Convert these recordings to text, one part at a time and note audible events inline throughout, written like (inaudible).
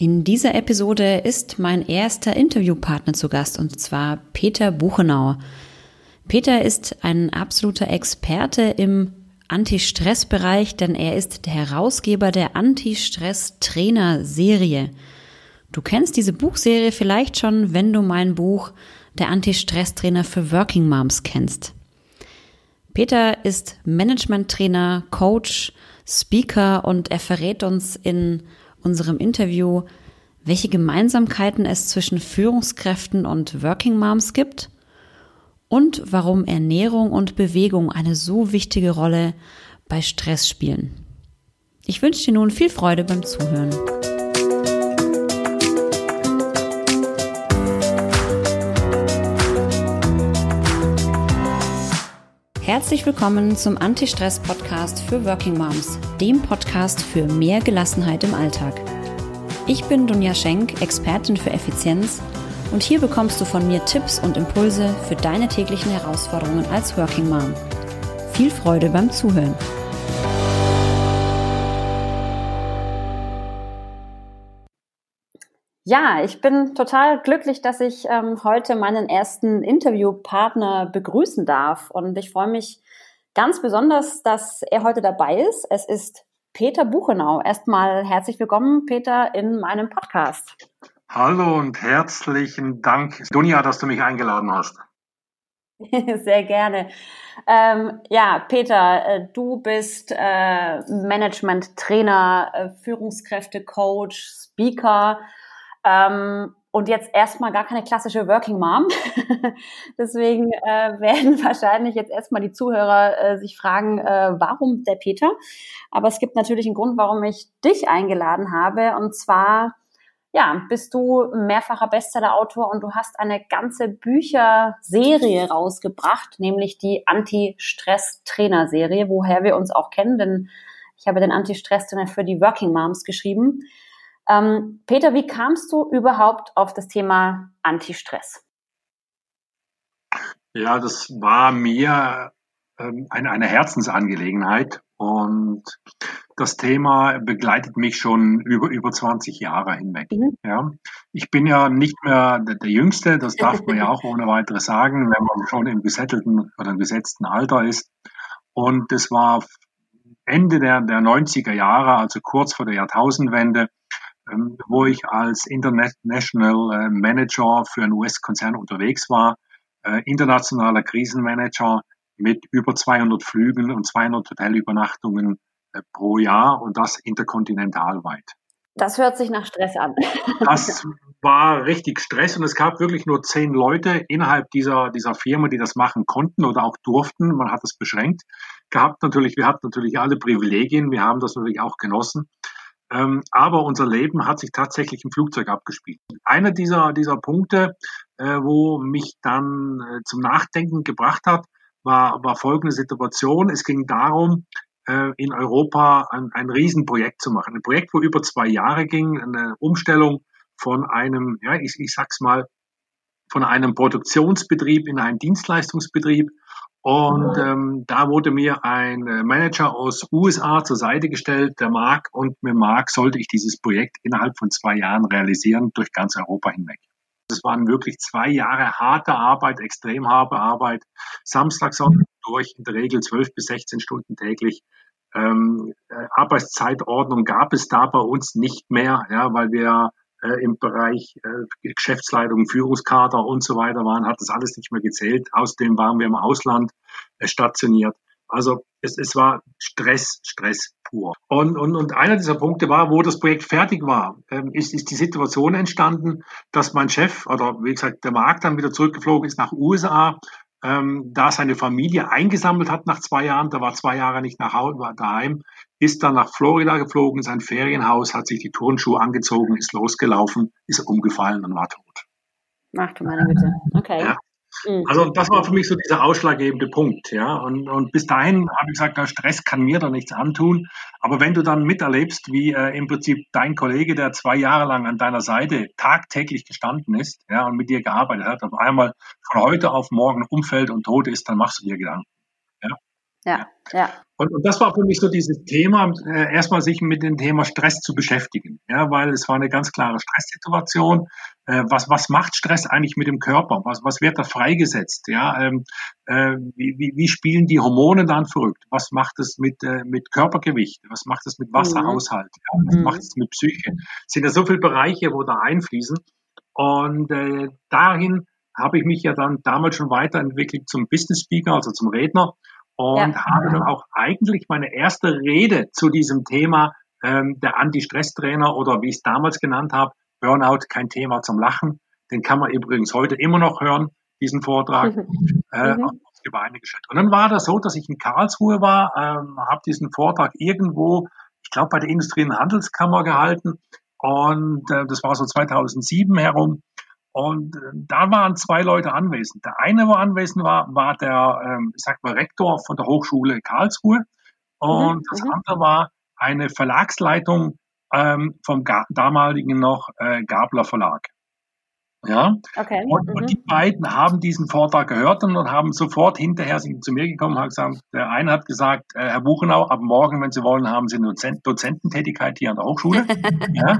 In dieser Episode ist mein erster Interviewpartner zu Gast und zwar Peter Buchenau. Peter ist ein absoluter Experte im Anti-Stress-Bereich, denn er ist der Herausgeber der Anti-Stress-Trainer-Serie. Du kennst diese Buchserie vielleicht schon, wenn du mein Buch Der Anti-Stress-Trainer für Working Moms kennst. Peter ist Management-Trainer, Coach, Speaker und er verrät uns in unserem Interview, welche Gemeinsamkeiten es zwischen Führungskräften und Working Moms gibt und warum Ernährung und Bewegung eine so wichtige Rolle bei Stress spielen. Ich wünsche dir nun viel Freude beim Zuhören. Herzlich willkommen zum Anti-Stress-Podcast für Working Moms, dem Podcast für mehr Gelassenheit im Alltag. Ich bin Dunja Schenk, Expertin für Effizienz und hier bekommst du von mir Tipps und Impulse für deine täglichen Herausforderungen als Working Mom. Viel Freude beim Zuhören. Ja, ich bin total glücklich, dass ich ähm, heute meinen ersten Interviewpartner begrüßen darf. Und ich freue mich ganz besonders, dass er heute dabei ist. Es ist Peter Buchenau. Erstmal herzlich willkommen, Peter, in meinem Podcast. Hallo und herzlichen Dank, Dunja, dass du mich eingeladen hast. (laughs) Sehr gerne. Ähm, ja, Peter, äh, du bist äh, Management-Trainer, äh, Führungskräfte-Coach, Speaker ähm, und jetzt erstmal gar keine klassische Working Mom. (laughs) Deswegen äh, (laughs) werden wahrscheinlich jetzt erstmal die Zuhörer äh, sich fragen, äh, warum der Peter? Aber es gibt natürlich einen Grund, warum ich dich eingeladen habe. Und zwar, ja, bist du mehrfacher Bestseller-Autor und du hast eine ganze Bücherserie rausgebracht, nämlich die Anti-Stress-Trainer-Serie, woher wir uns auch kennen, denn ich habe den Anti-Stress-Trainer für die Working Moms geschrieben. Ähm, Peter, wie kamst du überhaupt auf das Thema Anti-Stress? Ja, das war mir ähm, eine, eine Herzensangelegenheit und das Thema begleitet mich schon über, über 20 Jahre hinweg. Mhm. Ja. Ich bin ja nicht mehr der, der, Jüngste, das darf man ja (laughs) auch ohne weiteres sagen, wenn man schon im gesettelten oder im gesetzten Alter ist. Und das war Ende der, der 90er Jahre, also kurz vor der Jahrtausendwende, wo ich als International äh, Manager für einen US-Konzern unterwegs war, äh, internationaler Krisenmanager mit über 200 Flügen und 200 Hotelübernachtungen äh, pro Jahr und das interkontinentalweit. Das hört sich nach Stress an. (laughs) das war richtig Stress und es gab wirklich nur zehn Leute innerhalb dieser, dieser Firma, die das machen konnten oder auch durften. Man hat es beschränkt gehabt natürlich. Wir hatten natürlich alle Privilegien. Wir haben das natürlich auch genossen. Ähm, aber unser Leben hat sich tatsächlich im Flugzeug abgespielt. Einer dieser, dieser Punkte, äh, wo mich dann äh, zum Nachdenken gebracht hat, war, war folgende Situation. Es ging darum, äh, in Europa ein, ein Riesenprojekt zu machen. Ein Projekt, wo über zwei Jahre ging, eine Umstellung von einem, ja, ich, ich sag's mal, von einem Produktionsbetrieb in einen Dienstleistungsbetrieb und ähm, da wurde mir ein äh, Manager aus USA zur Seite gestellt, der Mark, und mit Mark sollte ich dieses Projekt innerhalb von zwei Jahren realisieren, durch ganz Europa hinweg. Das waren wirklich zwei Jahre harte Arbeit, extrem harte Arbeit, Samstag, Sonntag durch, in der Regel zwölf bis 16 Stunden täglich. Ähm, äh, Arbeitszeitordnung gab es da bei uns nicht mehr, ja, weil wir äh, im Bereich äh, Geschäftsleitung, Führungskader und so weiter waren, hat das alles nicht mehr gezählt. Außerdem waren wir im Ausland äh, stationiert. Also es, es war Stress, Stress pur. Und, und, und einer dieser Punkte war, wo das Projekt fertig war, ähm, ist, ist die Situation entstanden, dass mein Chef oder wie gesagt der Markt dann wieder zurückgeflogen ist nach USA, ähm, da seine Familie eingesammelt hat nach zwei Jahren, da war zwei Jahre nicht nach Hause, war daheim, ist dann nach Florida geflogen, sein Ferienhaus, hat sich die Turnschuhe angezogen, ist losgelaufen, ist umgefallen und war tot. Ach du meine Güte, okay. Ja. Mhm. Also das war für mich so dieser ausschlaggebende Punkt, ja. Und, und bis dahin habe ich gesagt, der Stress kann mir da nichts antun. Aber wenn du dann miterlebst, wie äh, im Prinzip dein Kollege, der zwei Jahre lang an deiner Seite tagtäglich gestanden ist, ja, und mit dir gearbeitet hat, auf einmal von heute auf morgen umfällt und tot ist, dann machst du dir Gedanken. Ja. Ja. Und, und das war für mich so dieses Thema, äh, erstmal sich mit dem Thema Stress zu beschäftigen. Ja, weil es war eine ganz klare Stresssituation. Äh, was, was macht Stress eigentlich mit dem Körper? Was, was wird da freigesetzt? Ja, ähm, äh, wie, wie, wie spielen die Hormone dann verrückt? Was macht es mit, äh, mit Körpergewicht? Was macht es mit Wasserhaushalt? Ja, was mhm. macht es mit Psyche? Es sind ja so viele Bereiche, wo da einfließen. Und äh, dahin habe ich mich ja dann damals schon weiterentwickelt zum Business Speaker, also zum Redner und ja. habe dann auch eigentlich meine erste Rede zu diesem Thema ähm, der Anti-Stress-Trainer oder wie ich es damals genannt habe, Burnout kein Thema zum Lachen. Den kann man übrigens heute immer noch hören, diesen Vortrag. (laughs) äh, mhm. auf die Beine gestellt. Und dann war das so, dass ich in Karlsruhe war, ähm, habe diesen Vortrag irgendwo, ich glaube bei der Industrie- und Handelskammer gehalten. Und äh, das war so 2007 herum. Und äh, da waren zwei Leute anwesend. Der eine, wo anwesend war, war der, ähm, ich sag mal, Rektor von der Hochschule Karlsruhe. Und mhm. das mhm. andere war eine Verlagsleitung ähm, vom damaligen noch äh, Gabler Verlag. Ja. Okay. Und, mhm. und, die beiden haben diesen Vortrag gehört und, haben sofort hinterher sind zu mir gekommen und haben gesagt, der eine hat gesagt, äh, Herr Buchenau, ab morgen, wenn Sie wollen, haben Sie eine Dozent Dozententätigkeit hier an der Hochschule. (laughs) ja.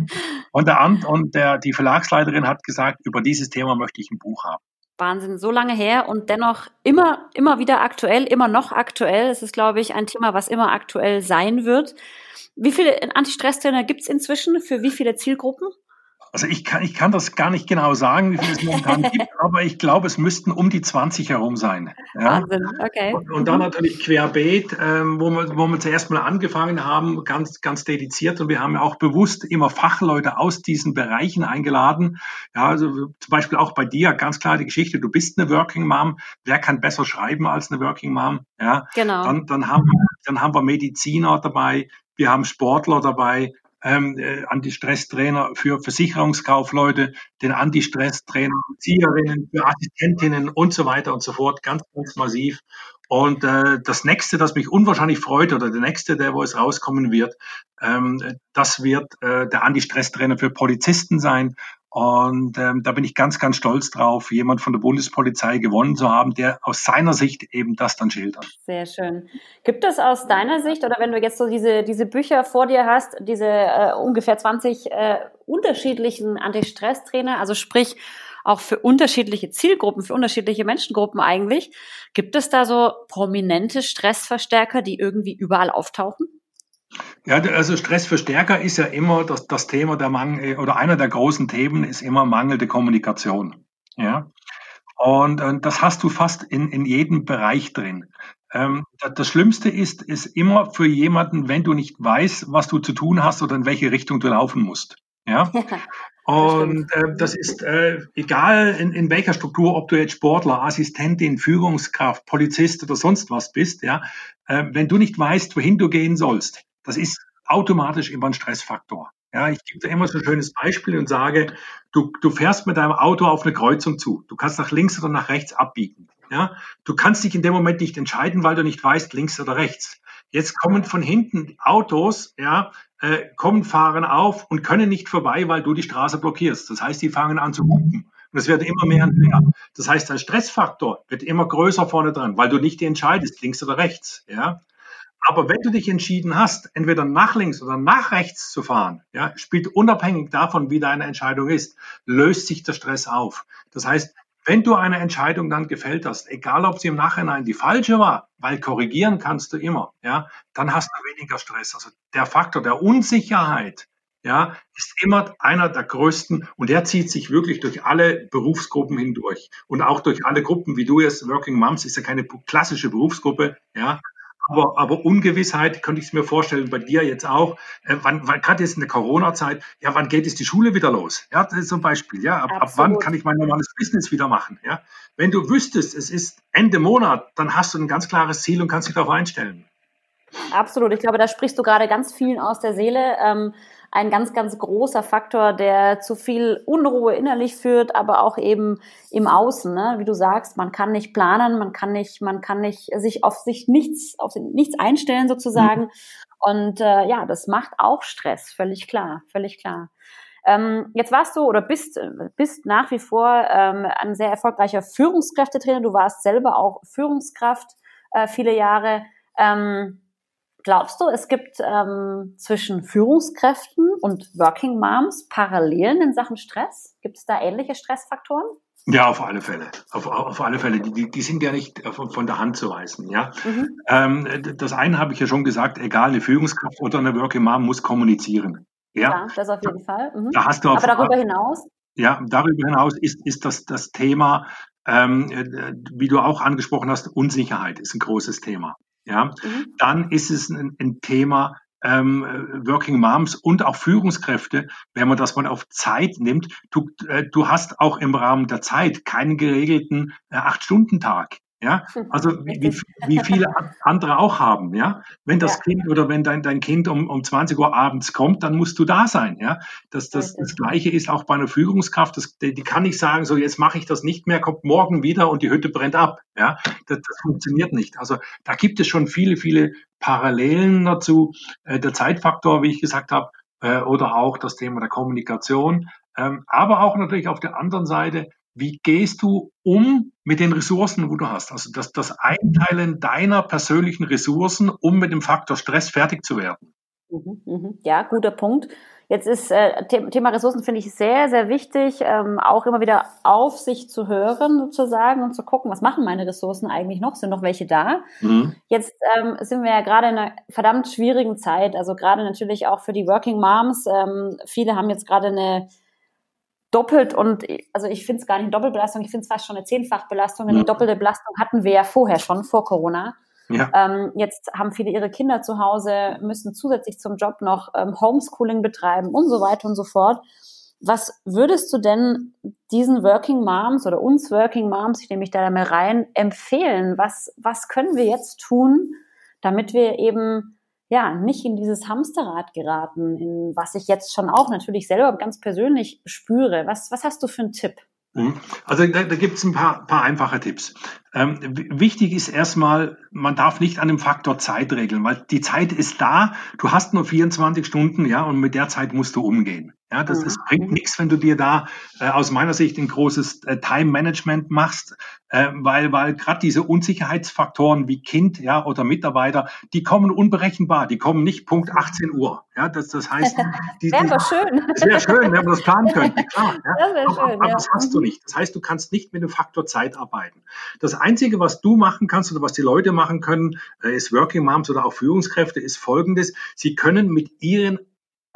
Und der Amt und der, die Verlagsleiterin hat gesagt, über dieses Thema möchte ich ein Buch haben. Wahnsinn, so lange her und dennoch immer, immer wieder aktuell, immer noch aktuell. Es ist, glaube ich, ein Thema, was immer aktuell sein wird. Wie viele Anti-Stress-Trainer gibt es inzwischen? Für wie viele Zielgruppen? Also ich kann, ich kann das gar nicht genau sagen, wie viel es momentan (laughs) gibt, aber ich glaube, es müssten um die 20 herum sein. Ja? Wahnsinn, okay. Und, und dann mhm. natürlich querbeet, ähm, wo, wir, wo wir zuerst mal angefangen haben, ganz, ganz dediziert. Und wir haben ja auch bewusst immer Fachleute aus diesen Bereichen eingeladen. Ja, also zum Beispiel auch bei dir, ganz klar die Geschichte, du bist eine Working Mom. Wer kann besser schreiben als eine Working Mom? Ja, genau. Dann, dann, haben, dann haben wir Mediziner dabei, wir haben Sportler dabei, ähm, äh, Anti-Stress-Trainer für Versicherungskaufleute, den Anti-Stress-Trainer, Erzieherinnen, für Assistentinnen und so weiter und so fort, ganz, ganz massiv. Und äh, das nächste, das mich unwahrscheinlich freut, oder der nächste, der wo es rauskommen wird, ähm, das wird äh, der Anti-Stress-Trainer für Polizisten sein. Und ähm, da bin ich ganz, ganz stolz drauf, jemand von der Bundespolizei gewonnen zu haben, der aus seiner Sicht eben das dann schildert. Sehr schön. Gibt es aus deiner Sicht, oder wenn du jetzt so diese, diese Bücher vor dir hast, diese äh, ungefähr 20 äh, unterschiedlichen Anti-Stress-Trainer, also sprich auch für unterschiedliche Zielgruppen, für unterschiedliche Menschengruppen eigentlich, gibt es da so prominente Stressverstärker, die irgendwie überall auftauchen? Ja, also Stressverstärker ist ja immer das, das Thema der Mangel oder einer der großen Themen ist immer mangelnde Kommunikation. Ja. Und, und das hast du fast in, in jedem Bereich drin. Ähm, das Schlimmste ist, ist immer für jemanden, wenn du nicht weißt, was du zu tun hast oder in welche Richtung du laufen musst. Ja. Und äh, das ist äh, egal in, in welcher Struktur, ob du jetzt Sportler, Assistentin, Führungskraft, Polizist oder sonst was bist, ja, äh, wenn du nicht weißt, wohin du gehen sollst, das ist automatisch immer ein Stressfaktor. Ja, ich gebe dir immer so ein schönes Beispiel und sage, du, du fährst mit deinem Auto auf eine Kreuzung zu. Du kannst nach links oder nach rechts abbiegen. Ja, du kannst dich in dem Moment nicht entscheiden, weil du nicht weißt, links oder rechts. Jetzt kommen von hinten Autos, ja, äh, kommen, fahren auf und können nicht vorbei, weil du die Straße blockierst. Das heißt, die fangen an zu hupen. Und es wird immer mehr und mehr. Das heißt, der Stressfaktor wird immer größer vorne dran, weil du nicht entscheidest, links oder rechts. Ja? Aber wenn du dich entschieden hast, entweder nach links oder nach rechts zu fahren, ja, spielt unabhängig davon, wie deine Entscheidung ist, löst sich der Stress auf. Das heißt, wenn du eine Entscheidung dann gefällt hast, egal ob sie im Nachhinein die falsche war, weil korrigieren kannst du immer, ja, dann hast du weniger Stress. Also der Faktor der Unsicherheit, ja, ist immer einer der größten und der zieht sich wirklich durch alle Berufsgruppen hindurch und auch durch alle Gruppen, wie du jetzt Working Moms ist ja keine klassische Berufsgruppe, ja, aber, aber Ungewissheit könnte ich es mir vorstellen, bei dir jetzt auch. Äh, wann, wann gerade jetzt in der Corona-Zeit, ja, wann geht es die Schule wieder los? Ja, das ist ein Beispiel. Ja, ab, ab wann kann ich mein normales Business wieder machen? Ja, wenn du wüsstest, es ist Ende Monat, dann hast du ein ganz klares Ziel und kannst dich darauf einstellen. Absolut. Ich glaube, da sprichst du gerade ganz vielen aus der Seele. Ähm, ein ganz, ganz großer Faktor, der zu viel Unruhe innerlich führt, aber auch eben im Außen. Ne? Wie du sagst, man kann nicht planen, man kann nicht, man kann nicht sich auf sich nichts, auf nichts einstellen sozusagen. Mhm. Und äh, ja, das macht auch Stress, völlig klar, völlig klar. Ähm, jetzt warst du oder bist, bist nach wie vor ähm, ein sehr erfolgreicher Führungskräftetrainer. Du warst selber auch Führungskraft äh, viele Jahre. Ähm, glaubst du, es gibt ähm, zwischen Führungskräften und Working Moms Parallelen in Sachen Stress? Gibt es da ähnliche Stressfaktoren? Ja, auf alle Fälle. Auf, auf alle Fälle. Die, die sind ja nicht von der Hand zu weisen. Ja? Mhm. Ähm, das eine habe ich ja schon gesagt, egal eine Führungskraft oder eine Working Mom muss kommunizieren. Ja, ja das auf jeden Fall. Mhm. Da hast du Aber darüber hinaus? Ja, darüber hinaus ist, ist das, das Thema, ähm, wie du auch angesprochen hast, Unsicherheit ist ein großes Thema. Ja, mhm. dann ist es ein, ein Thema, ähm, Working Moms und auch Führungskräfte, wenn man das mal auf Zeit nimmt, du, äh, du hast auch im Rahmen der Zeit keinen geregelten äh, Acht-Stunden-Tag. Ja, also (laughs) wie, wie, viele andere auch haben, ja. Wenn das ja. Kind oder wenn dein, dein Kind um, um 20 Uhr abends kommt, dann musst du da sein, ja. Das, das, das Gleiche ist auch bei einer Führungskraft, das, die, die kann nicht sagen, so jetzt mache ich das nicht mehr, kommt morgen wieder und die Hütte brennt ab, ja. Das, das funktioniert nicht. Also da gibt es schon viele, viele Parallelen dazu. Äh, der Zeitfaktor, wie ich gesagt habe, äh, oder auch das Thema der Kommunikation, ähm, aber auch natürlich auf der anderen Seite wie gehst du um mit den Ressourcen, wo du hast? Also das, das Einteilen deiner persönlichen Ressourcen, um mit dem Faktor Stress fertig zu werden. Mhm, mhm. Ja, guter Punkt. Jetzt ist äh, Thema Ressourcen finde ich sehr, sehr wichtig, ähm, auch immer wieder auf sich zu hören sozusagen und zu gucken, was machen meine Ressourcen eigentlich noch? Sind noch welche da? Mhm. Jetzt ähm, sind wir ja gerade in einer verdammt schwierigen Zeit, also gerade natürlich auch für die Working Moms. Ähm, viele haben jetzt gerade eine doppelt und also ich finde es gar nicht eine Doppelbelastung, ich finde es fast schon eine Zehnfachbelastung. Denn ja. die doppelte Belastung hatten wir ja vorher schon, vor Corona. Ja. Ähm, jetzt haben viele ihre Kinder zu Hause, müssen zusätzlich zum Job noch ähm, Homeschooling betreiben und so weiter und so fort. Was würdest du denn diesen Working Moms oder uns Working Moms, ich nehme mich da mal rein, empfehlen? Was, was können wir jetzt tun, damit wir eben ja, nicht in dieses Hamsterrad geraten, in was ich jetzt schon auch natürlich selber ganz persönlich spüre. Was, was hast du für einen Tipp? Mhm. Also da, da gibt es ein paar, paar einfache Tipps. Ähm, wichtig ist erstmal, man darf nicht an dem Faktor Zeit regeln, weil die Zeit ist da, du hast nur 24 Stunden, ja, und mit der Zeit musst du umgehen. Ja, das, das bringt nichts, wenn du dir da äh, aus meiner Sicht ein großes äh, Time-Management machst, äh, weil, weil gerade diese Unsicherheitsfaktoren wie Kind ja, oder Mitarbeiter, die kommen unberechenbar, die kommen nicht Punkt 18 Uhr. Ja, das, das (laughs) heißt, die, wäre aber schön. Das wäre schön, wenn wir das planen könnten, (laughs) klar. Ja. Das aber, schön, aber ja. das hast du nicht. Das heißt, du kannst nicht mit dem Faktor Zeit arbeiten. Das Einzige, was du machen kannst oder was die Leute machen können, äh, ist Working Moms oder auch Führungskräfte, ist folgendes. Sie können mit ihren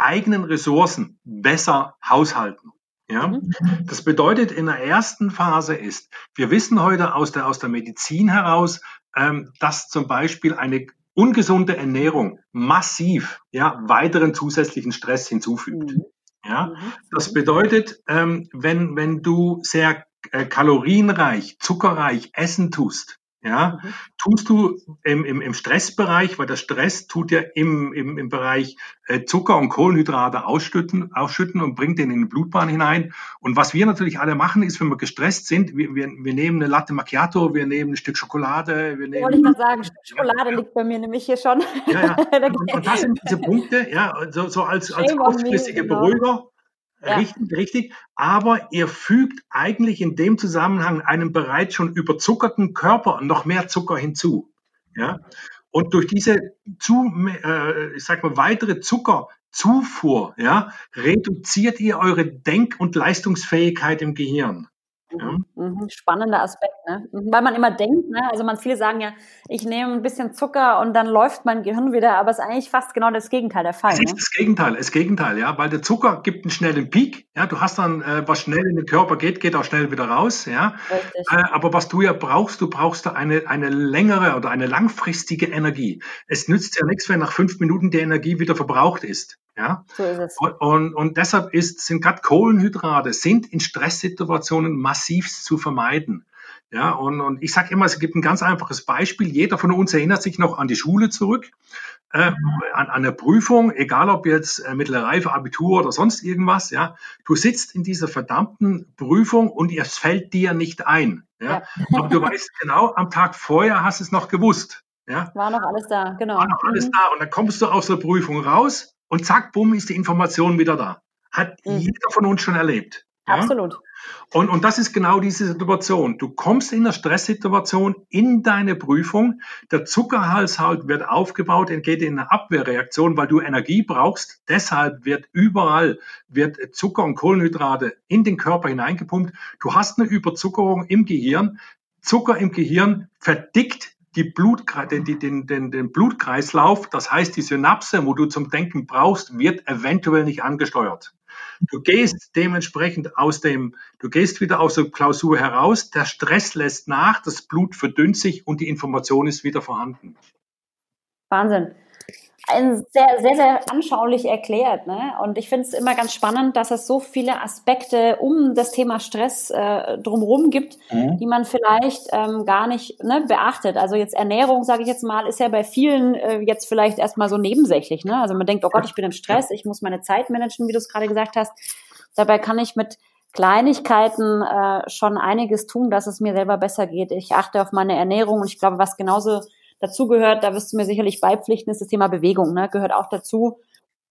eigenen Ressourcen besser haushalten. Ja? Mhm. Das bedeutet, in der ersten Phase ist, wir wissen heute aus der, aus der Medizin heraus, ähm, dass zum Beispiel eine ungesunde Ernährung massiv ja, weiteren zusätzlichen Stress hinzufügt. Mhm. Ja? Mhm. Das bedeutet, ähm, wenn, wenn du sehr äh, kalorienreich, zuckerreich essen tust, ja, mhm. tust du im, im, im Stressbereich, weil der Stress tut ja im, im, im Bereich äh, Zucker und Kohlenhydrate ausschütten, ausschütten und bringt den in die Blutbahn hinein. Und was wir natürlich alle machen, ist, wenn wir gestresst sind, wir, wir, wir nehmen eine Latte Macchiato, wir nehmen ein Stück Schokolade, wir nehmen. Wollte ich mal sagen, Schokolade ja, liegt bei mir nämlich hier schon. Ja, ja. (laughs) Und, und das sind diese Punkte, ja, so, so als, als kurzfristige genau. Beruhiger. Ja. Richtig, richtig. Aber ihr fügt eigentlich in dem Zusammenhang einem bereits schon überzuckerten Körper noch mehr Zucker hinzu. Ja. Und durch diese zu, äh, ich sag mal, weitere Zuckerzufuhr, ja, reduziert ihr eure Denk- und Leistungsfähigkeit im Gehirn. Ja. Mhm, spannender Aspekt, ne? Mhm, weil man immer denkt, ne? also man viele sagen ja, ich nehme ein bisschen Zucker und dann läuft mein Gehirn wieder, aber es ist eigentlich fast genau das Gegenteil der Fall. Es ist ne? das Gegenteil, das Gegenteil, ja, weil der Zucker gibt einen schnellen Peak, ja, du hast dann, äh, was schnell in den Körper geht, geht auch schnell wieder raus, ja. Äh, aber was du ja brauchst, du brauchst da eine, eine längere oder eine langfristige Energie. Es nützt ja nichts, wenn nach fünf Minuten die Energie wieder verbraucht ist. Ja, so ist es. Und, und, und deshalb ist, sind gerade Kohlenhydrate sind in Stresssituationen massiv zu vermeiden. Ja, und, und ich sage immer, es gibt ein ganz einfaches Beispiel. Jeder von uns erinnert sich noch an die Schule zurück, äh, an, an eine Prüfung, egal ob jetzt äh, mittlere Reife, Abitur oder sonst irgendwas. Ja, du sitzt in dieser verdammten Prüfung und es fällt dir nicht ein. Ja, ja. aber du weißt genau, am Tag vorher hast du es noch gewusst. Ja, war noch alles da, genau. War noch alles mhm. da und dann kommst du aus der Prüfung raus und zack, bumm, ist die Information wieder da. Hat mhm. jeder von uns schon erlebt. Ja? Absolut. Und, und das ist genau diese Situation. Du kommst in einer Stresssituation in deine Prüfung, der Zuckerhalshalt wird aufgebaut, entgeht in eine Abwehrreaktion, weil du Energie brauchst. Deshalb wird überall wird Zucker und Kohlenhydrate in den Körper hineingepumpt. Du hast eine Überzuckerung im Gehirn. Zucker im Gehirn verdickt die Blut, den, den, den, den Blutkreislauf, das heißt die Synapse, wo du zum Denken brauchst, wird eventuell nicht angesteuert. Du gehst dementsprechend aus dem, du gehst wieder aus der Klausur heraus, der Stress lässt nach, das Blut verdünnt sich und die Information ist wieder vorhanden. Wahnsinn sehr, sehr, sehr anschaulich erklärt. Ne? Und ich finde es immer ganz spannend, dass es so viele Aspekte um das Thema Stress äh, drumherum gibt, mhm. die man vielleicht ähm, gar nicht ne, beachtet. Also jetzt Ernährung, sage ich jetzt mal, ist ja bei vielen äh, jetzt vielleicht erstmal so nebensächlich. Ne? Also man denkt, oh Gott, ich bin im Stress, ich muss meine Zeit managen, wie du es gerade gesagt hast. Dabei kann ich mit Kleinigkeiten äh, schon einiges tun, dass es mir selber besser geht. Ich achte auf meine Ernährung und ich glaube, was genauso dazu gehört, da wirst du mir sicherlich beipflichten, ist das Thema Bewegung, ne? gehört auch dazu.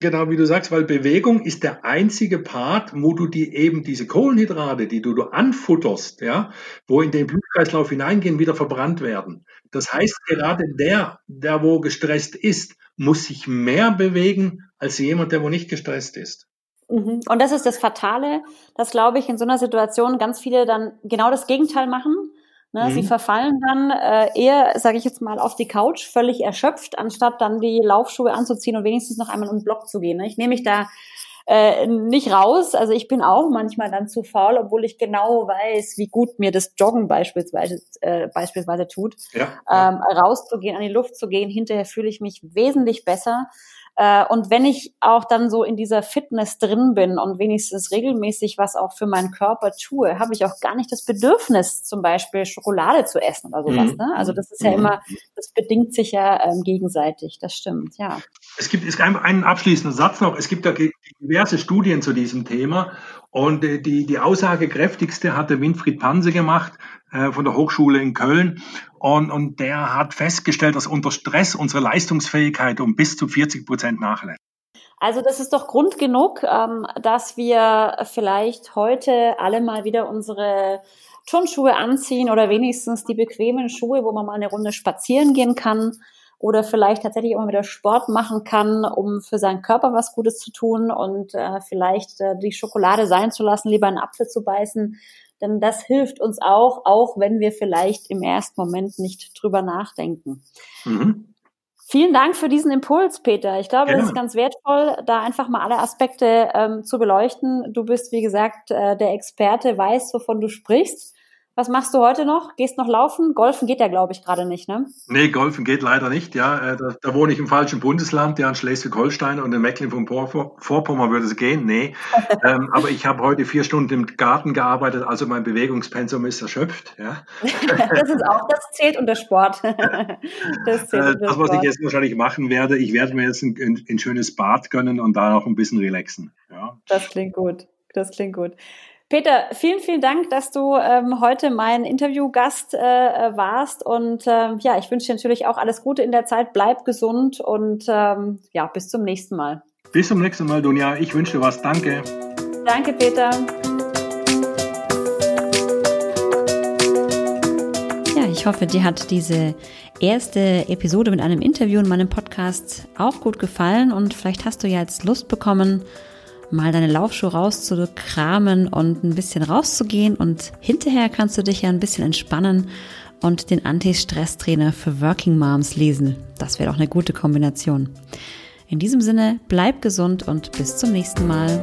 Genau, wie du sagst, weil Bewegung ist der einzige Part, wo du die eben diese Kohlenhydrate, die du, du anfutterst, ja, wo in den Blutkreislauf hineingehen, wieder verbrannt werden. Das heißt, gerade der, der wo gestresst ist, muss sich mehr bewegen als jemand, der wo nicht gestresst ist. Mhm. Und das ist das Fatale, dass, glaube ich, in so einer Situation ganz viele dann genau das Gegenteil machen Ne, mhm. Sie verfallen dann äh, eher, sage ich jetzt mal, auf die Couch, völlig erschöpft, anstatt dann die Laufschuhe anzuziehen und wenigstens noch einmal um den Block zu gehen. Ne? Ich nehme mich da äh, nicht raus. Also ich bin auch manchmal dann zu faul, obwohl ich genau weiß, wie gut mir das Joggen beispielsweise, äh, beispielsweise tut. Ja, ja. Ähm, rauszugehen, an die Luft zu gehen. Hinterher fühle ich mich wesentlich besser. Äh, und wenn ich auch dann so in dieser Fitness drin bin und wenigstens regelmäßig was auch für meinen Körper tue, habe ich auch gar nicht das Bedürfnis, zum Beispiel Schokolade zu essen oder sowas. Mhm. Ne? Also das ist ja mhm. immer, das bedingt sich ja ähm, gegenseitig. Das stimmt, ja. Es gibt es gibt einen abschließenden Satz noch. Es gibt ja diverse Studien zu diesem Thema und äh, die, die aussagekräftigste hatte Winfried Panse gemacht äh, von der Hochschule in Köln. Und, und der hat festgestellt, dass unter Stress unsere Leistungsfähigkeit um bis zu 40 Prozent nachlässt. Also das ist doch Grund genug, ähm, dass wir vielleicht heute alle mal wieder unsere Turnschuhe anziehen oder wenigstens die bequemen Schuhe, wo man mal eine Runde spazieren gehen kann oder vielleicht tatsächlich immer wieder Sport machen kann, um für seinen Körper was Gutes zu tun und äh, vielleicht äh, die Schokolade sein zu lassen, lieber einen Apfel zu beißen, denn das hilft uns auch, auch wenn wir vielleicht im ersten Moment nicht drüber nachdenken. Mhm. Vielen Dank für diesen Impuls, Peter. Ich glaube, Gerne. das ist ganz wertvoll, da einfach mal alle Aspekte ähm, zu beleuchten. Du bist, wie gesagt, äh, der Experte, weißt, wovon du sprichst. Was machst du heute noch? Gehst noch laufen? Golfen geht ja, glaube ich, gerade nicht, ne? Nee, Golfen geht leider nicht, ja. Äh, da, da wohne ich im falschen Bundesland, ja, in Schleswig-Holstein und in Mecklenburg-Vorpommern würde es gehen, nee. (laughs) ähm, aber ich habe heute vier Stunden im Garten gearbeitet, also mein Bewegungspensum ist erschöpft, ja. (laughs) das ist auch, das zählt unter Sport. (laughs) das, zählt unter das, was Sport. ich jetzt wahrscheinlich machen werde, ich werde mir jetzt ein, ein, ein schönes Bad gönnen und da noch ein bisschen relaxen, ja. Das klingt gut. Das klingt gut. Peter, vielen, vielen Dank, dass du ähm, heute mein Interviewgast äh, warst. Und ähm, ja, ich wünsche dir natürlich auch alles Gute in der Zeit. Bleib gesund und ähm, ja, bis zum nächsten Mal. Bis zum nächsten Mal, Dunja. Ich wünsche dir was. Danke. Danke, Peter. Ja, ich hoffe, dir hat diese erste Episode mit einem Interview in meinem Podcast auch gut gefallen und vielleicht hast du ja jetzt Lust bekommen, mal deine Laufschuhe rauszukramen und ein bisschen rauszugehen und hinterher kannst du dich ja ein bisschen entspannen und den Anti-Stress-Trainer für Working Moms lesen. Das wäre doch eine gute Kombination. In diesem Sinne, bleib gesund und bis zum nächsten Mal.